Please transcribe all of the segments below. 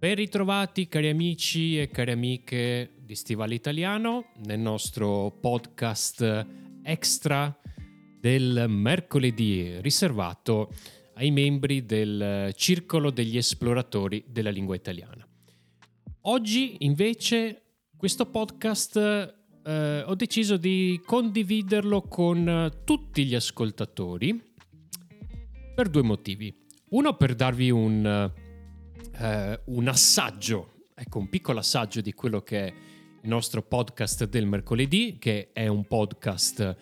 Ben ritrovati cari amici e cari amiche di Stivale Italiano nel nostro podcast extra del mercoledì riservato ai membri del Circolo degli Esploratori della Lingua Italiana. Oggi invece questo podcast eh, ho deciso di condividerlo con tutti gli ascoltatori per due motivi. Uno per darvi un eh, un assaggio, ecco un piccolo assaggio di quello che è il nostro podcast del mercoledì, che è un podcast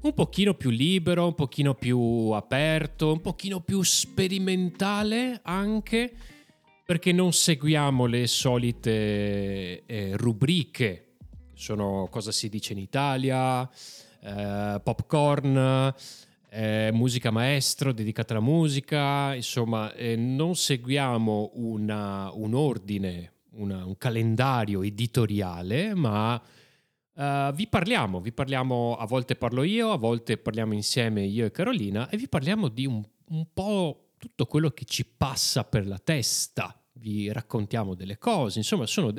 un pochino più libero, un pochino più aperto, un pochino più sperimentale anche, perché non seguiamo le solite eh, rubriche, sono cosa si dice in Italia, eh, popcorn, eh, musica maestro dedicata alla musica, insomma eh, non seguiamo una, un ordine, una, un calendario editoriale, ma uh, vi parliamo, vi parliamo, a volte parlo io, a volte parliamo insieme io e Carolina e vi parliamo di un, un po' tutto quello che ci passa per la testa, vi raccontiamo delle cose, insomma sono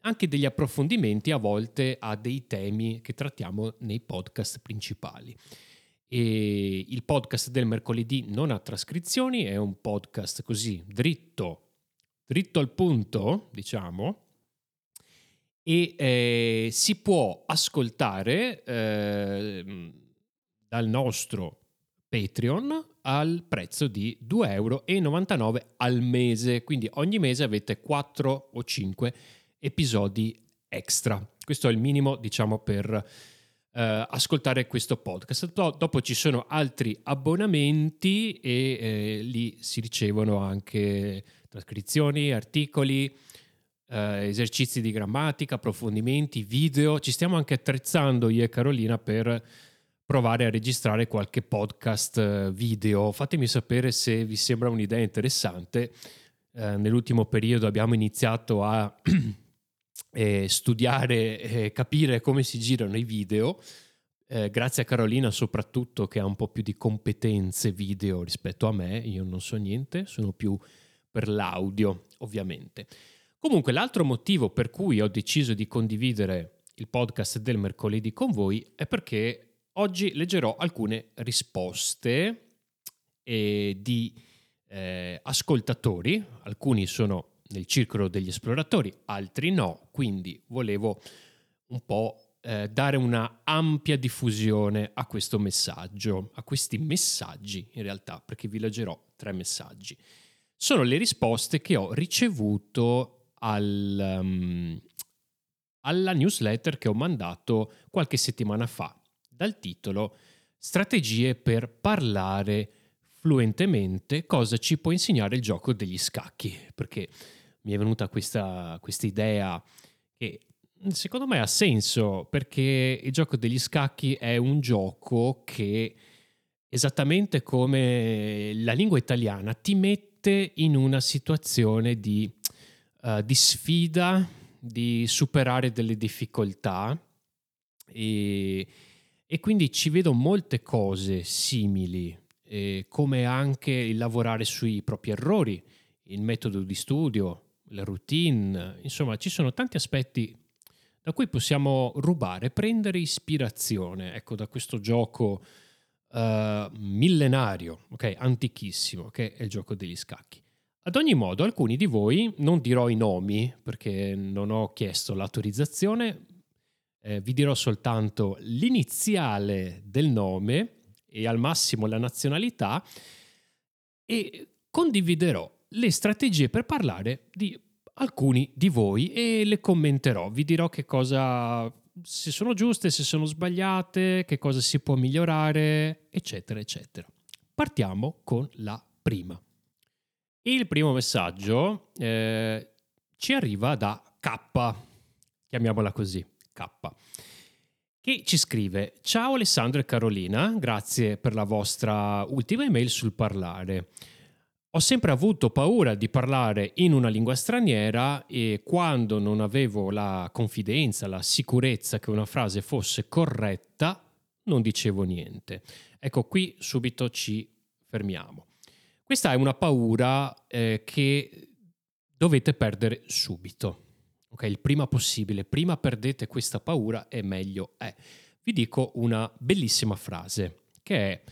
anche degli approfondimenti a volte a dei temi che trattiamo nei podcast principali. E il podcast del mercoledì non ha trascrizioni, è un podcast così dritto, dritto al punto, diciamo, e eh, si può ascoltare eh, dal nostro Patreon al prezzo di 2,99 euro al mese, quindi ogni mese avete 4 o 5 episodi extra. Questo è il minimo, diciamo, per Uh, ascoltare questo podcast. dopo ci sono altri abbonamenti e eh, lì si ricevono anche trascrizioni, articoli, uh, esercizi di grammatica, approfondimenti, video. Ci stiamo anche attrezzando io e Carolina per provare a registrare qualche podcast eh, video. Fatemi sapere se vi sembra un'idea interessante. Uh, nell'ultimo periodo abbiamo iniziato a eh, studiare e capire come si girano i video. Eh, grazie a Carolina soprattutto che ha un po' più di competenze video rispetto a me, io non so niente, sono più per l'audio ovviamente. Comunque l'altro motivo per cui ho deciso di condividere il podcast del mercoledì con voi è perché oggi leggerò alcune risposte eh, di eh, ascoltatori, alcuni sono nel circolo degli esploratori, altri no, quindi volevo un po' eh, dare una ampia diffusione a questo messaggio, a questi messaggi in realtà, perché vi leggerò tre messaggi. Sono le risposte che ho ricevuto al, um, alla newsletter che ho mandato qualche settimana fa, dal titolo Strategie per parlare fluentemente, cosa ci può insegnare il gioco degli scacchi, perché mi è venuta questa, idea che secondo me ha senso perché il gioco degli scacchi è un gioco che esattamente come la lingua italiana ti mette in una situazione di, uh, di sfida, di superare delle difficoltà. E, e quindi ci vedo molte cose simili, eh, come anche il lavorare sui propri errori, il metodo di studio, la routine, insomma ci sono tanti aspetti da cui possiamo rubare, prendere ispirazione, ecco, da questo gioco uh, millenario, ok, antichissimo, che è il gioco degli scacchi. Ad ogni modo, alcuni di voi, non dirò i nomi perché non ho chiesto l'autorizzazione, eh, vi dirò soltanto l'iniziale del nome e al massimo la nazionalità e condividerò le strategie per parlare di alcuni di voi e le commenterò. Vi dirò che cosa, se sono giuste, se sono sbagliate, che cosa si può migliorare, eccetera, eccetera. Partiamo con la prima. Il primo messaggio eh, ci arriva da K, chiamiamola così, K, che ci scrive Ciao Alessandro e Carolina, grazie per la vostra ultima email sul parlare. Ho sempre avuto paura di parlare in una lingua straniera e quando non avevo la confidenza, la sicurezza che una frase fosse corretta, non dicevo niente. Ecco, qui subito ci fermiamo. Questa è una paura eh, che dovete perdere subito. Ok, il prima possibile, prima perdete questa paura e meglio è. Vi dico una bellissima frase che è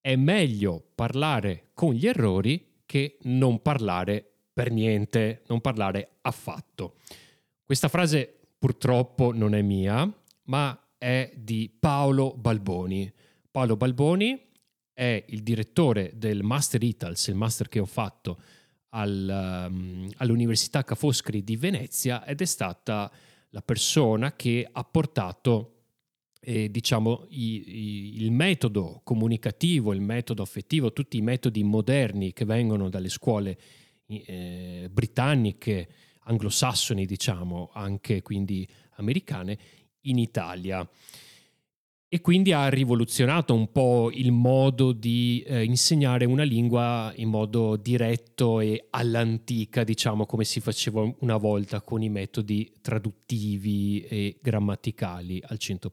è meglio parlare con gli errori che non parlare per niente, non parlare affatto. Questa frase purtroppo non è mia, ma è di Paolo Balboni. Paolo Balboni è il direttore del Master Itals, il master che ho fatto al, um, all'Università Ca' Foscari di Venezia ed è stata la persona che ha portato eh, diciamo, i, i, il metodo comunicativo, il metodo affettivo, tutti i metodi moderni che vengono dalle scuole eh, britanniche, anglosassoni, diciamo, anche quindi americane, in Italia e quindi ha rivoluzionato un po' il modo di eh, insegnare una lingua in modo diretto e all'antica, diciamo come si faceva una volta con i metodi traduttivi e grammaticali al 100%.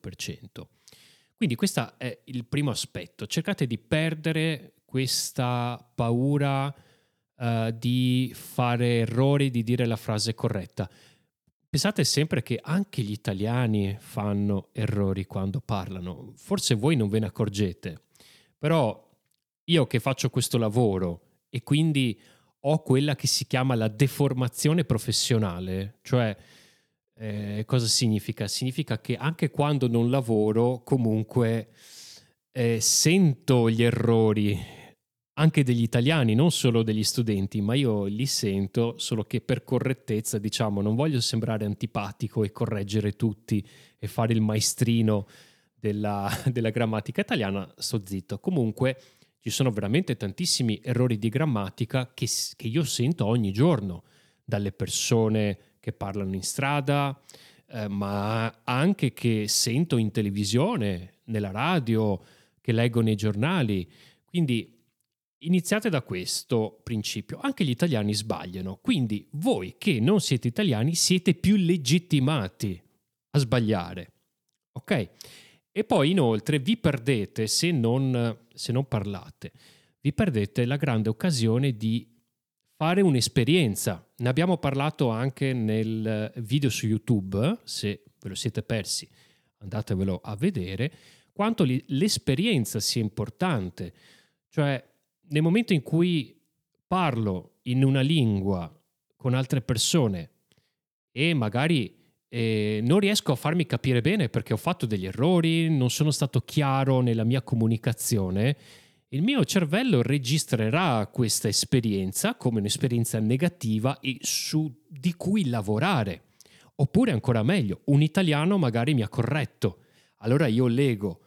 Quindi questo è il primo aspetto, cercate di perdere questa paura uh, di fare errori, di dire la frase corretta Pensate sempre che anche gli italiani fanno errori quando parlano. Forse voi non ve ne accorgete, però io che faccio questo lavoro e quindi ho quella che si chiama la deformazione professionale, cioè eh, cosa significa? Significa che anche quando non lavoro comunque eh, sento gli errori anche degli italiani, non solo degli studenti, ma io li sento, solo che per correttezza, diciamo, non voglio sembrare antipatico e correggere tutti e fare il maestrino della, della grammatica italiana, sto zitto. Comunque ci sono veramente tantissimi errori di grammatica che, che io sento ogni giorno dalle persone che parlano in strada, eh, ma anche che sento in televisione, nella radio, che leggo nei giornali. Quindi Iniziate da questo principio. Anche gli italiani sbagliano, quindi voi che non siete italiani siete più legittimati a sbagliare. Ok? E poi inoltre vi perdete, se non, se non parlate, vi perdete la grande occasione di fare un'esperienza. Ne abbiamo parlato anche nel video su YouTube, se ve lo siete persi andatevelo a vedere, quanto l'esperienza sia importante. Cioè nel momento in cui parlo in una lingua con altre persone e magari eh, non riesco a farmi capire bene perché ho fatto degli errori, non sono stato chiaro nella mia comunicazione, il mio cervello registrerà questa esperienza come un'esperienza negativa e su di cui lavorare. Oppure ancora meglio, un italiano magari mi ha corretto. Allora io leggo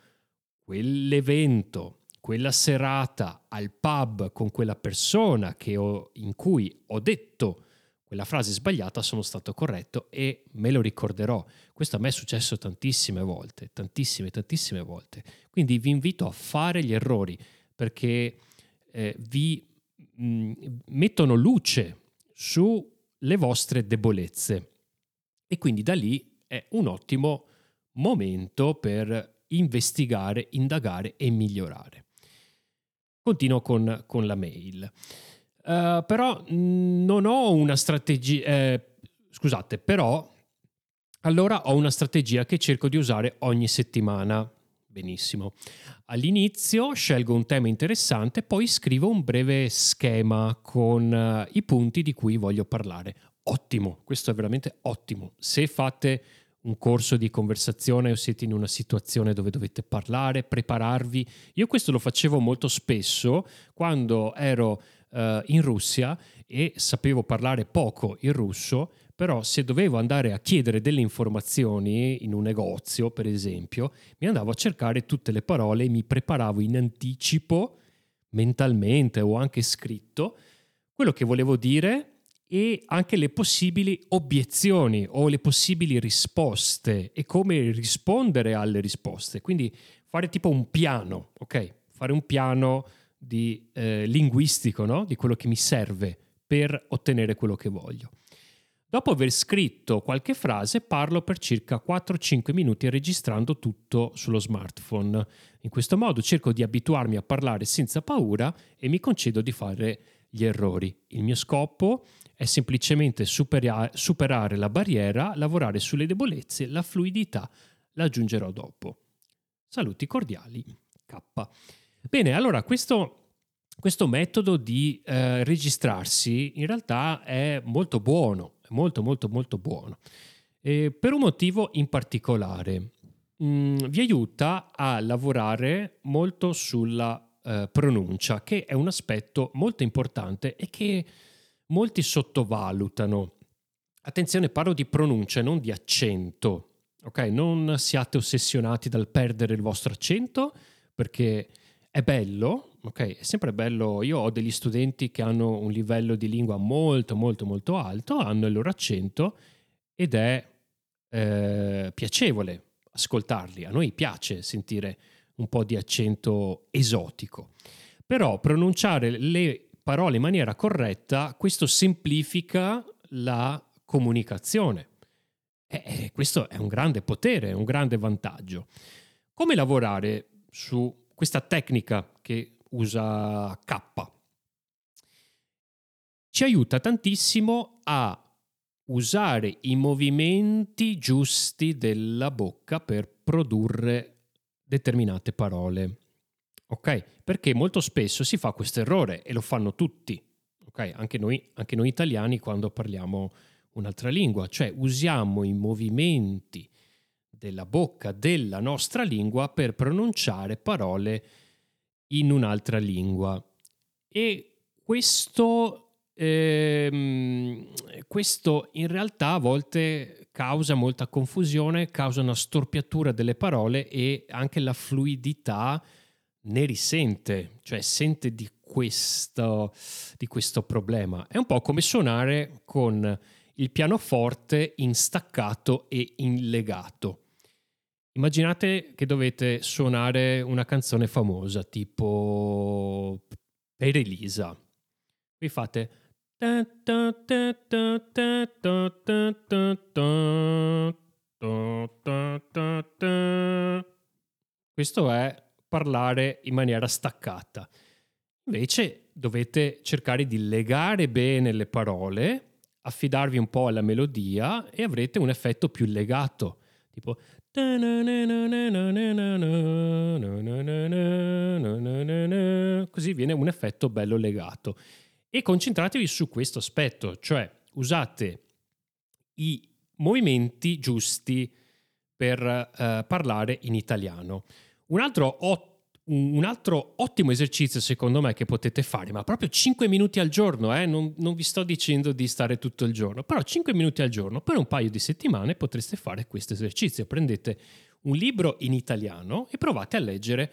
quell'evento quella serata al pub con quella persona ho, in cui ho detto quella frase sbagliata sono stato corretto e me lo ricorderò. Questo a me è successo tantissime volte, tantissime, tantissime volte. Quindi vi invito a fare gli errori perché eh, vi mh, mm, mettono luce sulle vostre debolezze e quindi da lì è un ottimo momento per investigare, indagare e migliorare. Continuo con, con la mail. Uh, però non ho una strategia, eh, scusate, però allora ho una strategia che cerco di usare ogni settimana. Benissimo. All'inizio scelgo un tema interessante, poi scrivo un breve schema con uh, i punti di cui voglio parlare. Ottimo, questo è veramente ottimo. Se fate un corso di conversazione o siete in una situazione dove dovete parlare, prepararvi. Io questo lo facevo molto spesso quando ero uh, in Russia e sapevo parlare poco il russo, però se dovevo andare a chiedere delle informazioni in un negozio, per esempio, mi andavo a cercare tutte le parole e mi preparavo in anticipo, mentalmente o anche scritto, quello che volevo dire e anche le possibili obiezioni o le possibili risposte e come rispondere alle risposte. Quindi fare tipo un piano, ok? Fare un piano di, eh, linguistico, no? Di quello che mi serve per ottenere quello che voglio. Dopo aver scritto qualche frase parlo per circa 4-5 minuti registrando tutto sullo smartphone. In questo modo cerco di abituarmi a parlare senza paura e mi concedo di fare gli errori. Il mio scopo è semplicemente supera- superare la barriera, lavorare sulle debolezze, la fluidità la aggiungerò dopo. Saluti cordiali, K. Bene, allora questo, questo metodo di eh, registrarsi in realtà è molto buono, è molto molto molto buono, e per un motivo in particolare. Mm, vi aiuta a lavorare molto sulla eh, pronuncia, che è un aspetto molto importante e che molti sottovalutano. Attenzione, parlo di pronuncia, non di accento. Ok, non siate ossessionati dal perdere il vostro accento perché è bello, ok? È sempre bello. Io ho degli studenti che hanno un livello di lingua molto, molto, molto alto, hanno il loro accento ed è eh, piacevole ascoltarli. A noi piace sentire un po' di accento esotico. Però pronunciare le parole in maniera corretta, questo semplifica la comunicazione. E questo è un grande potere, un grande vantaggio. Come lavorare su questa tecnica che usa K? Ci aiuta tantissimo a usare i movimenti giusti della bocca per produrre determinate parole. Ok? Perché molto spesso si fa questo errore e lo fanno tutti. Ok? Anche noi, anche noi italiani quando parliamo un'altra lingua, cioè usiamo i movimenti della bocca della nostra lingua per pronunciare parole in un'altra lingua. E questo, ehm, questo in realtà a volte causa molta confusione, causa una storpiatura delle parole e anche la fluidità ne risente, cioè sente di questo, di questo problema. È un po' come suonare con il pianoforte in staccato e in legato. Immaginate che dovete suonare una canzone famosa tipo per Elisa. Vi fate questo è parlare in maniera staccata. Invece dovete cercare di legare bene le parole, affidarvi un po' alla melodia e avrete un effetto più legato, tipo così viene un effetto bello legato. E concentratevi su questo aspetto, cioè usate i movimenti giusti per uh, parlare in italiano. Un altro, ot- un altro, ottimo esercizio secondo me che potete fare, ma proprio 5 minuti al giorno, eh? non, non, vi sto dicendo di stare tutto il giorno, però 5 minuti al giorno per un paio di settimane potreste fare questo esercizio. Prendete un libro in italiano e provate a leggere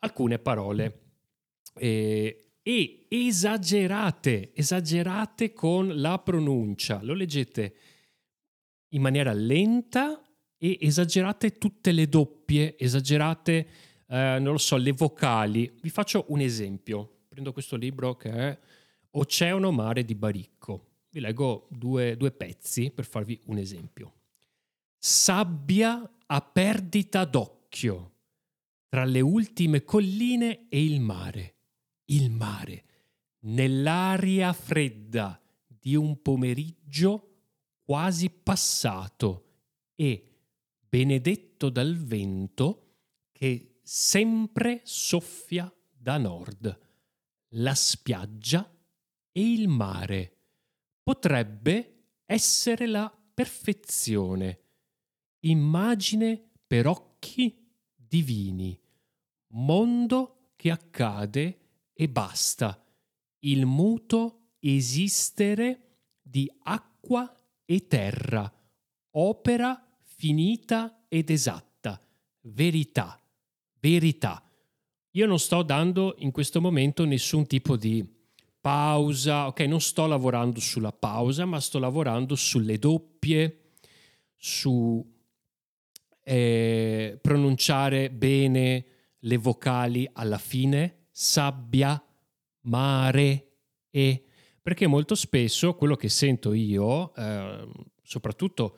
alcune parole. E, e esagerate, esagerate con la pronuncia, lo leggete in maniera lenta e esagerate tutte le doppie, esagerate, eh, non lo so, le vocali. Vi faccio un esempio. Prendo questo libro che è Oceano Mare di Baricco. Vi leggo due, due pezzi per farvi un esempio. Sabbia a perdita d'occhio tra le ultime colline e il mare. Il mare, nell'aria fredda di un pomeriggio quasi passato e benedetto dal vento che sempre soffia da nord, la spiaggia e il mare. Potrebbe essere la perfezione, immagine per occhi divini, mondo che accade e basta, il muto esistere di acqua e terra, opera finita ed esatta, verità, verità. Io non sto dando in questo momento nessun tipo di pausa, ok, non sto lavorando sulla pausa, ma sto lavorando sulle doppie, su eh, pronunciare bene le vocali alla fine, sabbia, mare e. Perché molto spesso quello che sento io, eh, soprattutto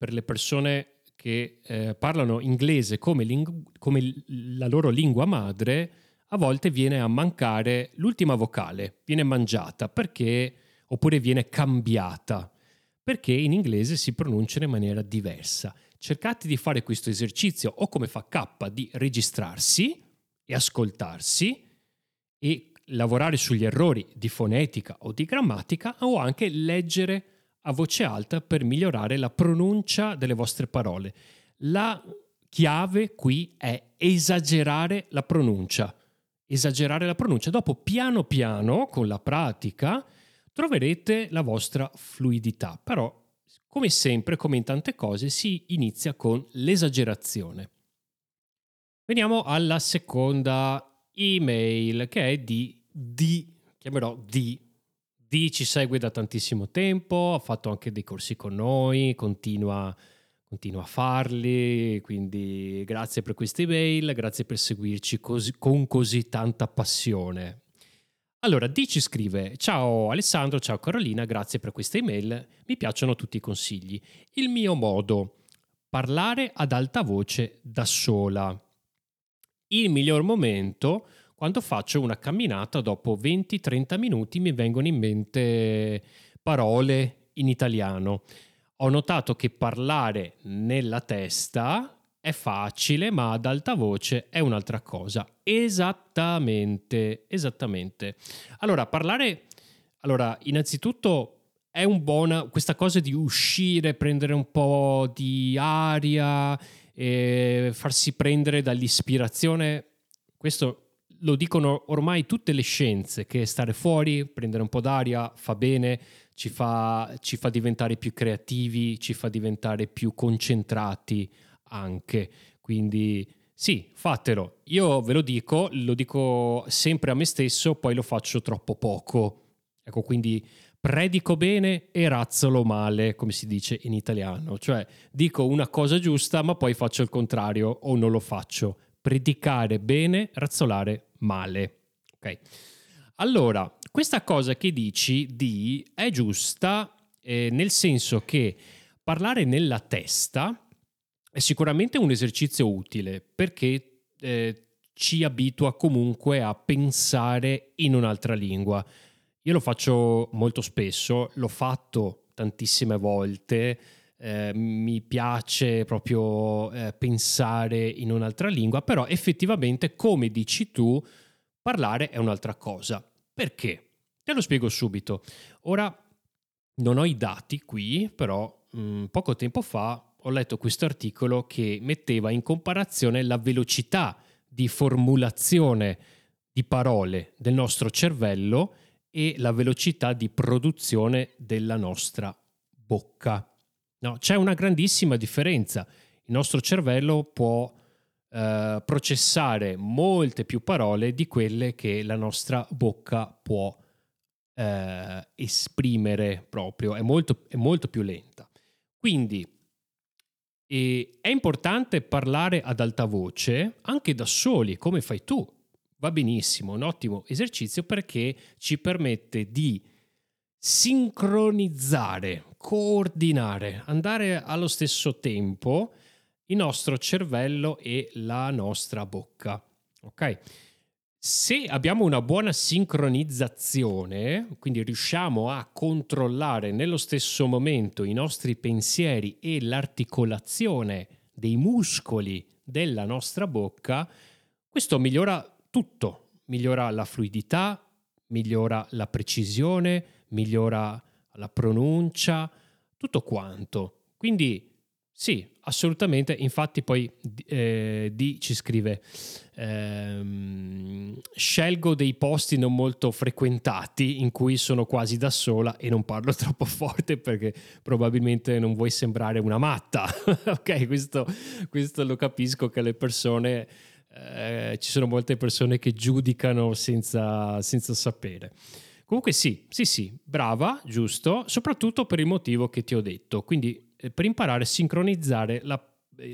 per le persone che eh, parlano inglese come, ling- come la loro lingua madre, a volte viene a mancare l'ultima vocale, viene mangiata perché oppure viene cambiata, perché in inglese si pronunciano in maniera diversa. Cercate di fare questo esercizio o come fa K di registrarsi e ascoltarsi e lavorare sugli errori di fonetica o di grammatica o anche leggere a voce alta per migliorare la pronuncia delle vostre parole. La chiave qui è esagerare la pronuncia. Esagerare la pronuncia. Dopo, piano piano, con la pratica, troverete la vostra fluidità. Però, come sempre, come in tante cose, si inizia con l'esagerazione. Veniamo alla seconda email che è di D, chiamerò D. D ci segue da tantissimo tempo, ha fatto anche dei corsi con noi, continua, continua a farli, quindi grazie per queste email, grazie per seguirci così, con così tanta passione. Allora, D ci scrive: Ciao Alessandro, ciao Carolina, grazie per questa email. Mi piacciono tutti i consigli. Il mio modo: parlare ad alta voce da sola. Il miglior momento quando faccio una camminata dopo 20-30 minuti mi vengono in mente parole in italiano. Ho notato che parlare nella testa è facile, ma ad alta voce è un'altra cosa. Esattamente, esattamente. Allora, parlare... Allora, innanzitutto è un buona questa cosa di uscire, prendere un po' di aria, e farsi prendere dall'ispirazione. Questo lo dicono ormai tutte le scienze, che stare fuori, prendere un po' d'aria fa bene, ci fa, ci fa diventare più creativi, ci fa diventare più concentrati anche. Quindi sì, fatelo. Io ve lo dico, lo dico sempre a me stesso, poi lo faccio troppo poco. Ecco, quindi predico bene e razzolo male, come si dice in italiano. Cioè, dico una cosa giusta, ma poi faccio il contrario o non lo faccio. Predicare bene, razzolare male. Ok. Allora, questa cosa che dici di è giusta eh, nel senso che parlare nella testa è sicuramente un esercizio utile perché eh, ci abitua comunque a pensare in un'altra lingua. Io lo faccio molto spesso, l'ho fatto tantissime volte, eh, mi piace proprio eh, pensare in un'altra lingua, però effettivamente, come dici tu, parlare è un'altra cosa. Perché? Te lo spiego subito. Ora, non ho i dati qui, però mh, mm, poco tempo fa ho letto questo articolo che metteva in comparazione la velocità di formulazione di parole del nostro cervello e la velocità di produzione della nostra bocca. No, c'è una grandissima differenza. Il nostro cervello può eh, processare molte più parole di quelle che la nostra bocca può eh, esprimere proprio, è molto, è molto più lenta. Quindi e è importante parlare ad alta voce anche da soli, come fai tu. Va benissimo, un ottimo esercizio perché ci permette di sincronizzare, coordinare, andare allo stesso tempo il nostro cervello e la nostra bocca. Ok? Se abbiamo una buona sincronizzazione, quindi riusciamo a controllare nello stesso momento i nostri pensieri e l'articolazione dei muscoli della nostra bocca, questo migliora tutto, migliora la fluidità, migliora la precisione, migliora la pronuncia, tutto quanto. Quindi sì, assolutamente. Infatti poi eh, D ci scrive, ehm, scelgo dei posti non molto frequentati in cui sono quasi da sola e non parlo troppo forte perché probabilmente non vuoi sembrare una matta. ok, questo, questo, lo capisco che le persone, eh, ci sono molte persone che giudicano senza, senza sapere. Comunque sì, sì, sì, brava, giusto, soprattutto per il motivo che ti ho detto. Quindi eh, per imparare a sincronizzare la,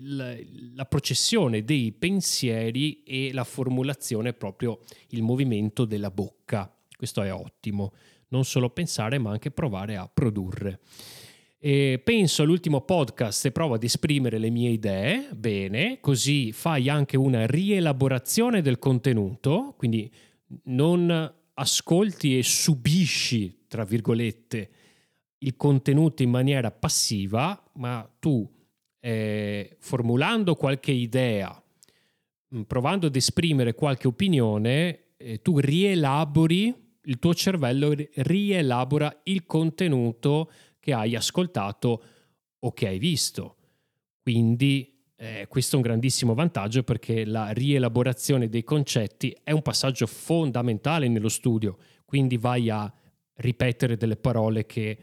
la, la, processione dei pensieri e la formulazione, proprio il movimento della bocca. Questo è ottimo, non solo pensare ma anche provare a produrre. E penso all'ultimo podcast e provo ad esprimere le mie idee, bene, così fai anche una rielaborazione del contenuto, quindi non ascolti e subisci tra virgolette, il contenuto in maniera passiva, ma tu eh, formulando qualche idea, mm, provando ad esprimere qualche opinione, eh, tu rielabori, il tuo cervello rielabora il contenuto che hai ascoltato o che hai visto. Quindi eh, questo è un grandissimo vantaggio perché la rielaborazione dei concetti è un passaggio fondamentale nello studio, quindi vai a ripetere delle parole che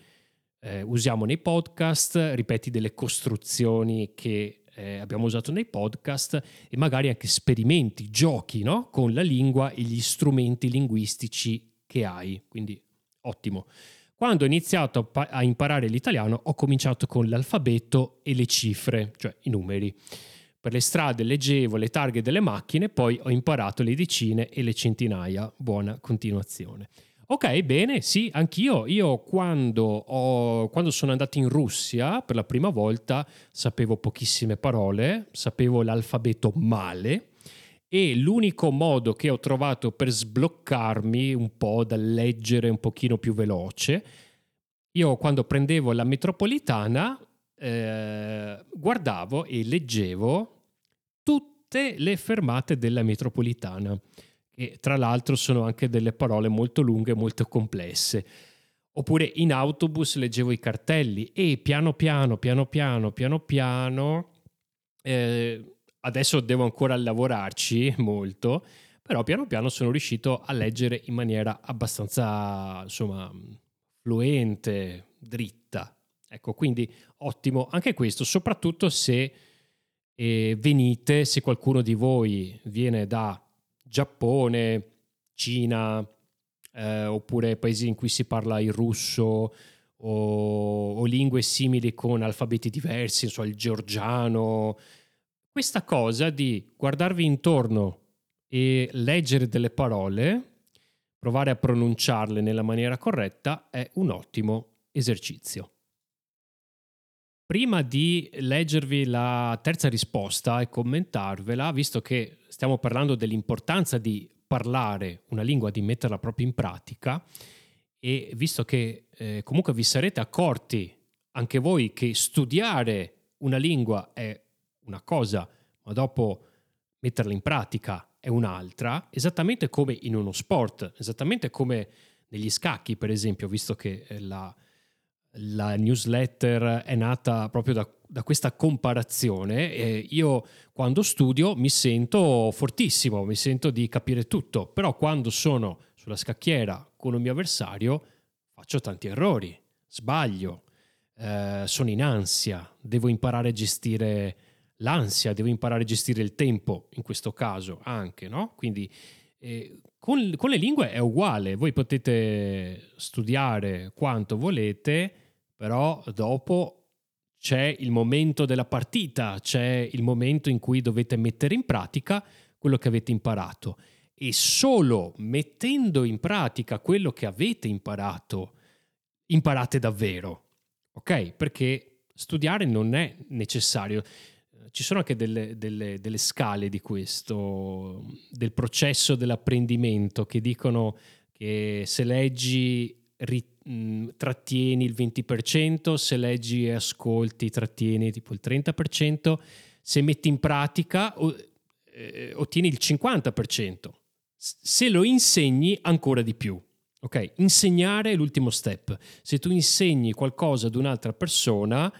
eh, usiamo nei podcast, ripeti delle costruzioni che eh, abbiamo usato nei podcast e magari anche sperimenti, giochi no? con la lingua e gli strumenti linguistici che hai. Quindi ottimo. Quando ho iniziato a imparare l'italiano ho cominciato con l'alfabeto e le cifre, cioè i numeri. Per le strade leggevo le targhe delle macchine, poi ho imparato le decine e le centinaia. Buona continuazione. Ok, bene, sì, anch'io. Io quando, ho, quando sono andato in Russia per la prima volta sapevo pochissime parole, sapevo l'alfabeto male e l'unico modo che ho trovato per sbloccarmi un po' dal leggere un pochino più veloce, io quando prendevo la metropolitana eh, guardavo e leggevo tutte le fermate della metropolitana e tra l'altro sono anche delle parole molto lunghe, molto complesse. Oppure in autobus leggevo i cartelli e piano piano, piano piano, piano piano eh, adesso devo ancora lavorarci molto, però piano piano sono riuscito a leggere in maniera abbastanza, insomma, fluente, dritta. Ecco, quindi ottimo anche questo, soprattutto se eh, venite, se qualcuno di voi viene da Giappone, Cina, eh, oppure paesi in cui si parla il russo o, o lingue simili con alfabeti diversi, so, il georgiano, questa cosa di guardarvi intorno e leggere delle parole, provare a pronunciarle nella maniera corretta, è un ottimo esercizio. Prima di leggervi la terza risposta e commentarvela, visto che stiamo parlando dell'importanza di parlare una lingua, di metterla proprio in pratica, e visto che eh, comunque vi sarete accorti anche voi che studiare una lingua è una cosa, ma dopo metterla in pratica è un'altra, esattamente come in uno sport, esattamente come negli scacchi, per esempio, visto che eh, la, la newsletter è nata proprio da, da questa comparazione. E io quando studio mi sento fortissimo, mi sento di capire tutto, però quando sono sulla scacchiera con un mio avversario faccio tanti errori, sbaglio, eh, sono in ansia, devo imparare a gestire l'ansia, devo imparare a gestire il tempo in questo caso anche, no? Quindi eh, con, con, le lingue è uguale, voi potete studiare quanto volete, però dopo c'è il momento della partita, c'è il momento in cui dovete mettere in pratica quello che avete imparato e solo mettendo in pratica quello che avete imparato imparate davvero, ok? Perché studiare non è necessario ci sono anche delle, delle, delle, scale di questo, del processo dell'apprendimento che dicono che se leggi ri, mh, trattieni il 20%, se leggi e ascolti trattieni tipo il 30%, se metti in pratica eh, ottieni il 50%, se lo insegni ancora di più. Ok, insegnare è l'ultimo step. Se tu insegni qualcosa ad un'altra persona,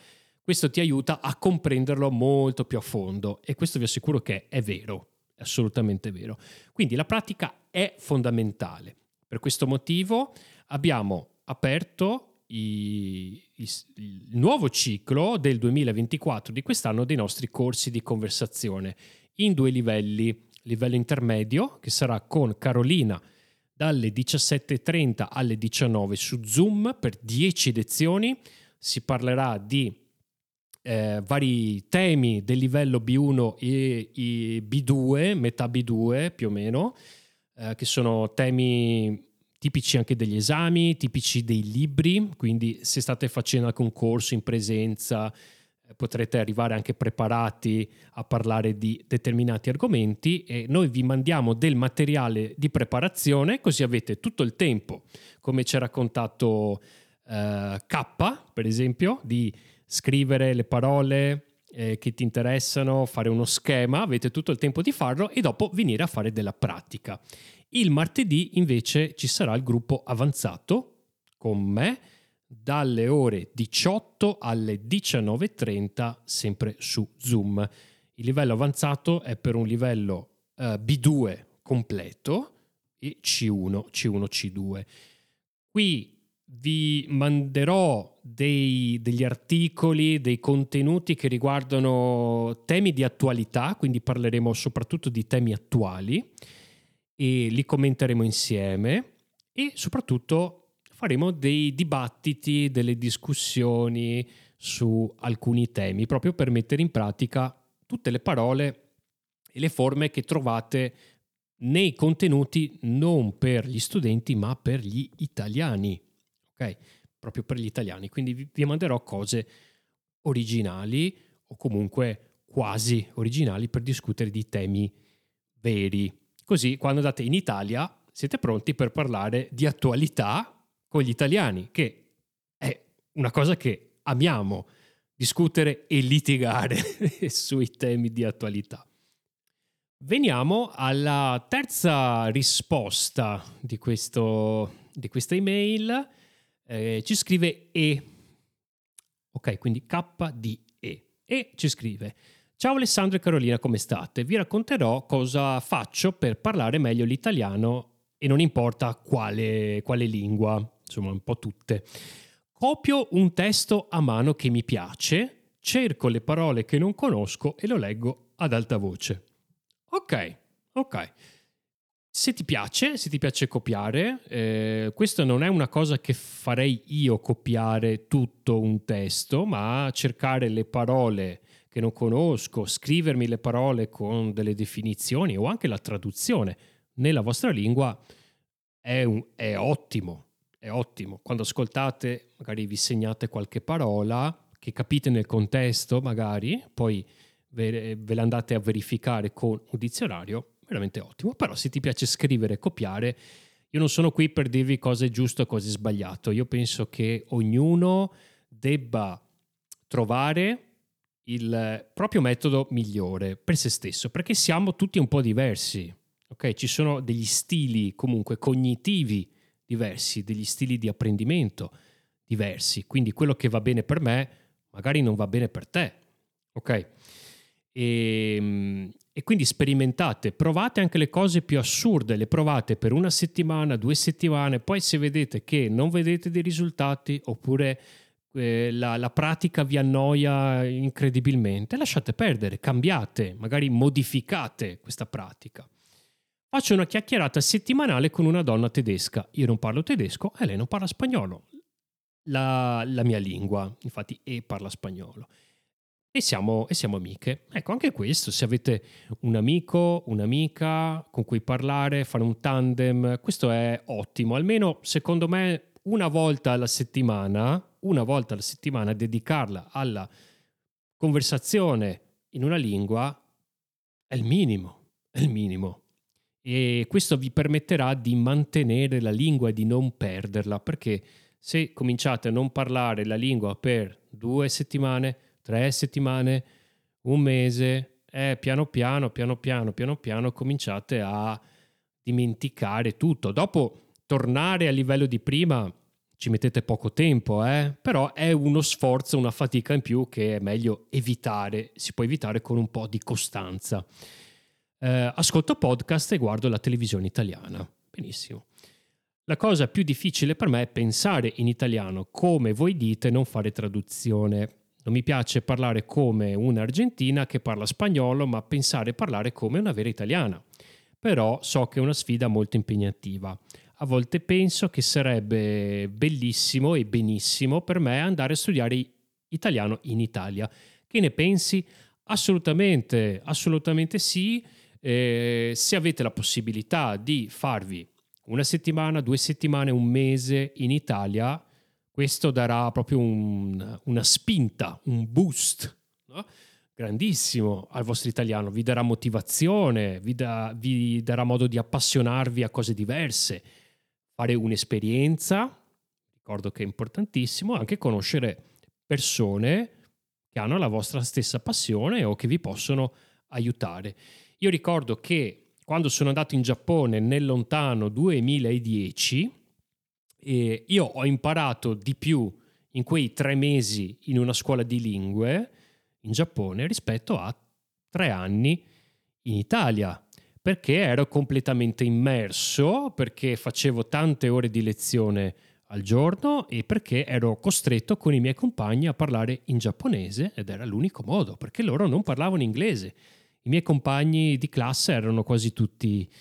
questo ti aiuta a comprenderlo molto più a fondo e questo vi assicuro che è vero, è assolutamente vero. Quindi la pratica è fondamentale. Per questo motivo abbiamo aperto i, i, il nuovo ciclo del 2024 di quest'anno dei nostri corsi di conversazione in due livelli. Livello intermedio che sarà con Carolina dalle 17.30 alle 19 su Zoom per 10 lezioni. Si parlerà di eh, vari temi del livello B1 e, e B2, metà B2 più o meno, eh, che sono temi tipici anche degli esami, tipici dei libri, quindi se state facendo anche un corso in presenza potrete arrivare anche preparati a parlare di determinati argomenti. E noi vi mandiamo del materiale di preparazione così avete tutto il tempo, come ci ha raccontato eh, K, per esempio, di scrivere le parole eh, che ti interessano, fare uno schema, avete tutto il tempo di farlo e dopo venire a fare della pratica. Il martedì invece ci sarà il gruppo avanzato con me dalle ore 18 alle 19.30 sempre su Zoom. Il livello avanzato è per un livello eh, B2 completo e C1, C1, C2. Qui vi manderò dei, degli articoli, dei contenuti che riguardano temi di attualità, quindi parleremo soprattutto di temi attuali e li commenteremo insieme e soprattutto faremo dei dibattiti, delle discussioni su alcuni temi, proprio per mettere in pratica tutte le parole e le forme che trovate nei contenuti non per gli studenti ma per gli italiani, ok? Proprio per gli italiani. Quindi vi manderò cose originali o comunque quasi originali per discutere di temi veri. Così quando andate in Italia siete pronti per parlare di attualità con gli italiani, che è una cosa che amiamo, discutere e litigare sui temi di attualità. Veniamo alla terza risposta di, questo, di questa email. Eh, ci scrive E. Ok, quindi K di E. E ci scrive. Ciao Alessandro e Carolina, come state? Vi racconterò cosa faccio per parlare meglio l'italiano e non importa quale, quale lingua insomma un po' tutte. Copio un testo a mano che mi piace, cerco le parole che non conosco e lo leggo ad alta voce. Ok, ok. Se ti piace, se ti piace copiare, eh, questa non è una cosa che farei io copiare tutto un testo, ma cercare le parole che non conosco, scrivermi le parole con delle definizioni o anche la traduzione nella vostra lingua è, un, è ottimo è ottimo. Quando ascoltate, magari vi segnate qualche parola che capite nel contesto, magari, poi ve, ve l'andate a verificare con un dizionario, veramente ottimo. Però se ti piace scrivere e copiare, io non sono qui per dirvi cosa è giusto e cosa è sbagliato. Io penso che ognuno debba trovare il proprio metodo migliore per se stesso, perché siamo tutti un po' diversi. Ok, ci sono degli stili comunque cognitivi diversi, degli stili di apprendimento diversi. Quindi quello che va bene per me magari non va bene per te. Ok? E, ehm, e, quindi sperimentate, provate anche le cose più assurde, le provate per una settimana, due settimane, poi se vedete che non vedete dei risultati oppure eh, la, la, pratica vi annoia incredibilmente, lasciate perdere, cambiate, magari modificate questa pratica. Faccio una chiacchierata settimanale con una donna tedesca. Io non parlo tedesco e lei non parla spagnolo. La, la mia lingua, infatti, E parla spagnolo. E siamo, e siamo amiche. Ecco, anche questo, se avete un amico, un'amica con cui parlare, fare un tandem, questo è ottimo. Almeno, secondo me, una volta alla settimana, una volta alla settimana, dedicarla alla conversazione in una lingua è il minimo, è il minimo e questo vi permetterà di mantenere la lingua e di non perderla perché se cominciate a non parlare la lingua per due settimane, tre settimane, un mese, eh, piano piano, piano piano, piano piano cominciate a dimenticare tutto. Dopo tornare al livello di prima ci mettete poco tempo, eh? però è uno sforzo, una fatica in più che è meglio evitare, si può evitare con un po' di costanza eh, ascolto podcast e guardo la televisione italiana. Benissimo. La cosa più difficile per me è pensare in italiano come voi dite, non fare traduzione. Non mi piace parlare come un'argentina che parla spagnolo, ma pensare e parlare come una vera italiana. Però so che è una sfida molto impegnativa. A volte penso che sarebbe bellissimo e benissimo per me andare a studiare italiano in Italia. Che ne pensi? Assolutamente, assolutamente sì eh, se avete la possibilità di farvi una settimana, due settimane, un mese in Italia, questo darà proprio un, una spinta, un boost no? grandissimo al vostro italiano, vi darà motivazione, vi, da, vi darà modo di appassionarvi a cose diverse, fare un'esperienza, ricordo che è importantissimo, anche conoscere persone che hanno la vostra stessa passione o che vi possono aiutare. Io ricordo che quando sono andato in Giappone nel lontano 2010, eh, io ho imparato di più in quei tre mesi in una scuola di lingue in Giappone rispetto a tre anni in Italia perché ero completamente immerso, perché facevo tante ore di lezione al giorno e perché ero costretto con i miei compagni a parlare in giapponese ed era l'unico modo, perché loro non parlavano inglese. I miei compagni di classe erano quasi tutti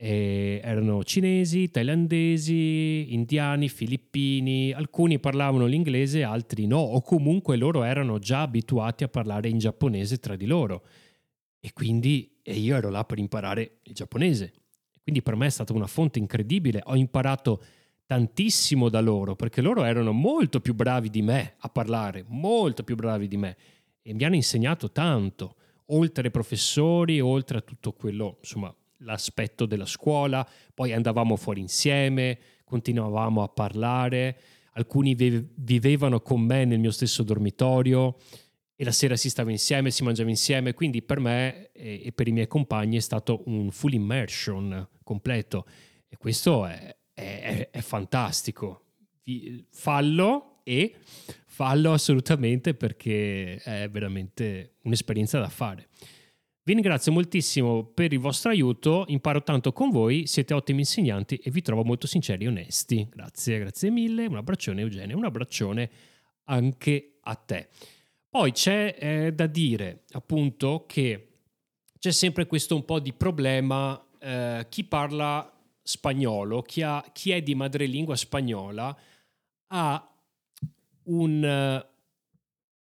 eh, erano cinesi, thailandesi, indiani, filippini, alcuni parlavano l'inglese, altri no, o comunque loro erano già abituati a parlare in giapponese tra di loro. E quindi e io ero là per imparare il giapponese. Quindi per me è stata una fonte incredibile. Ho imparato tantissimo da loro perché loro erano molto più bravi di me a parlare, molto più bravi di me e mi hanno insegnato tanto, oltre ai professori, oltre a tutto quello, insomma, l'aspetto della scuola, poi andavamo fuori insieme, continuavamo a parlare, alcuni vivevano con me nel mio stesso dormitorio e la sera si stava insieme, si mangiava insieme, quindi per me e per i miei compagni è stato un full immersion completo e questo è, è, è fantastico. Fallo e fallo assolutamente perché è veramente un'esperienza da fare. Vi ringrazio moltissimo per il vostro aiuto, imparo tanto con voi, siete ottimi insegnanti e vi trovo molto sinceri e onesti. Grazie, grazie mille, un abbraccione Eugenio, un abbraccione anche a te. Poi c'è eh, da dire appunto che c'è sempre questo un po' di problema, eh, chi parla spagnolo, chi, ha, chi, è di madrelingua spagnola ha un,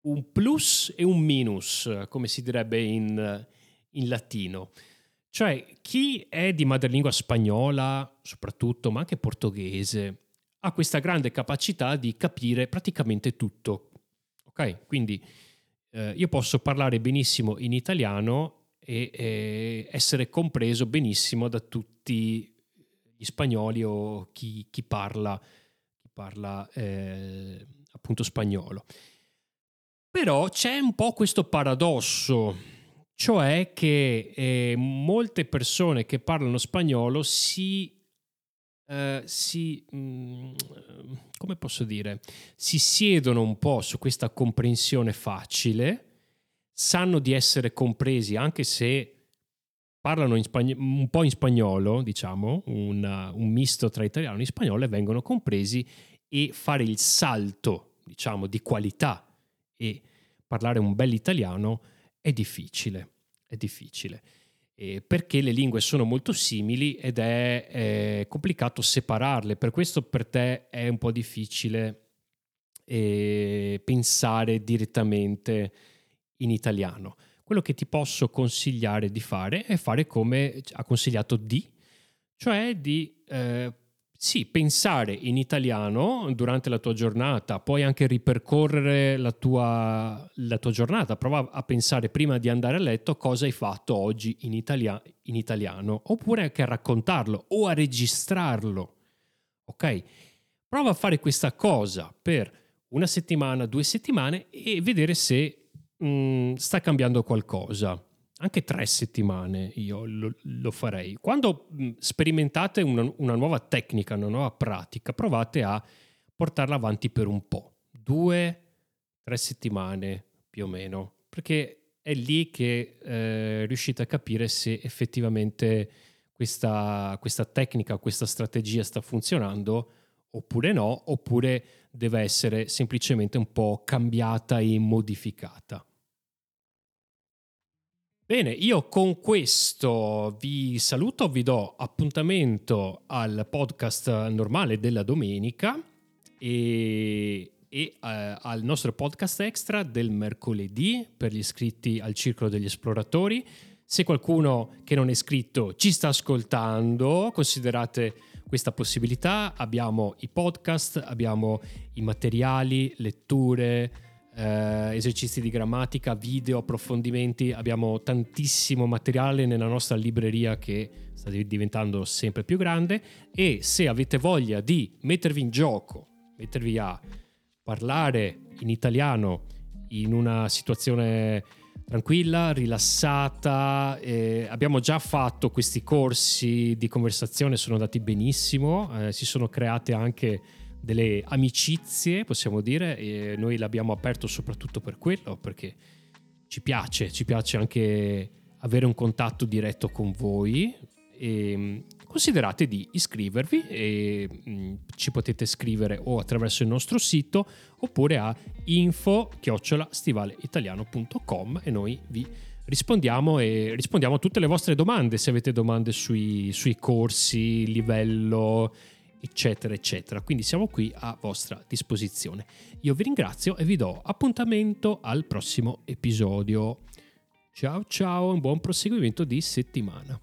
un plus e un minus, come si direbbe in in latino. Cioè, chi è di madrelingua spagnola, soprattutto, ma anche portoghese, ha questa grande capacità di capire praticamente tutto. Ok? Quindi eh, io posso parlare benissimo in italiano e, e, essere compreso benissimo da tutti gli spagnoli o chi, chi parla, chi parla eh, appunto spagnolo. Però c'è un po' questo paradosso cioè che eh, molte persone che parlano spagnolo si, eh, si mh, mm, come posso dire, si siedono un po' su questa comprensione facile, sanno di essere compresi anche se parlano spagn- un po' in spagnolo, diciamo, una, un misto tra italiano e spagnolo e vengono compresi e fare il salto, diciamo, di qualità e parlare un bel italiano è difficile, è difficile. Eh, perché le lingue sono molto simili ed è, è, complicato separarle, per questo per te è un po' difficile eh, pensare direttamente in italiano. Quello che ti posso consigliare di fare è fare come ha consigliato Di, cioè di eh, sì, pensare in italiano durante la tua giornata, puoi anche ripercorrere la tua, la tua, giornata, prova a pensare prima di andare a letto cosa hai fatto oggi in, italia, in italiano, oppure anche a raccontarlo o a registrarlo. Ok? Prova a fare questa cosa per una settimana, due settimane e vedere se mh, mm, sta cambiando qualcosa anche tre settimane io lo, lo farei. Quando sperimentate una, una, nuova tecnica, una nuova pratica, provate a portarla avanti per un po', due, tre settimane più o meno, perché è lì che eh, riuscite a capire se effettivamente questa, questa tecnica, questa strategia sta funzionando oppure no, oppure deve essere semplicemente un po' cambiata e modificata. Bene, io con questo vi saluto, vi do appuntamento al podcast normale della domenica e, e uh, al nostro podcast extra del mercoledì per gli iscritti al Circolo degli Esploratori. Se qualcuno che non è iscritto ci sta ascoltando, considerate questa possibilità. Abbiamo i podcast, abbiamo i materiali, letture, eh, esercizi di grammatica, video, approfondimenti. Abbiamo tantissimo materiale nella nostra libreria che sta diventando sempre più grande e se avete voglia di mettervi in gioco, mettervi a parlare in italiano in una situazione tranquilla, rilassata. Eh, abbiamo già fatto questi corsi di conversazione, sono andati benissimo, eh, si sono create anche delle amicizie, possiamo dire, e noi l'abbiamo aperto soprattutto per quello, perché ci piace, ci piace anche avere un contatto diretto con voi. E mm, considerate di iscrivervi e mm, ci potete scrivere o attraverso il nostro sito oppure a info-stivaleitaliano.com e noi vi rispondiamo e rispondiamo a tutte le vostre domande se avete domande sui, sui corsi, livello eccetera, eccetera. Quindi siamo qui a vostra disposizione. Io vi ringrazio e vi do appuntamento al prossimo episodio. Ciao ciao, un buon proseguimento di settimana.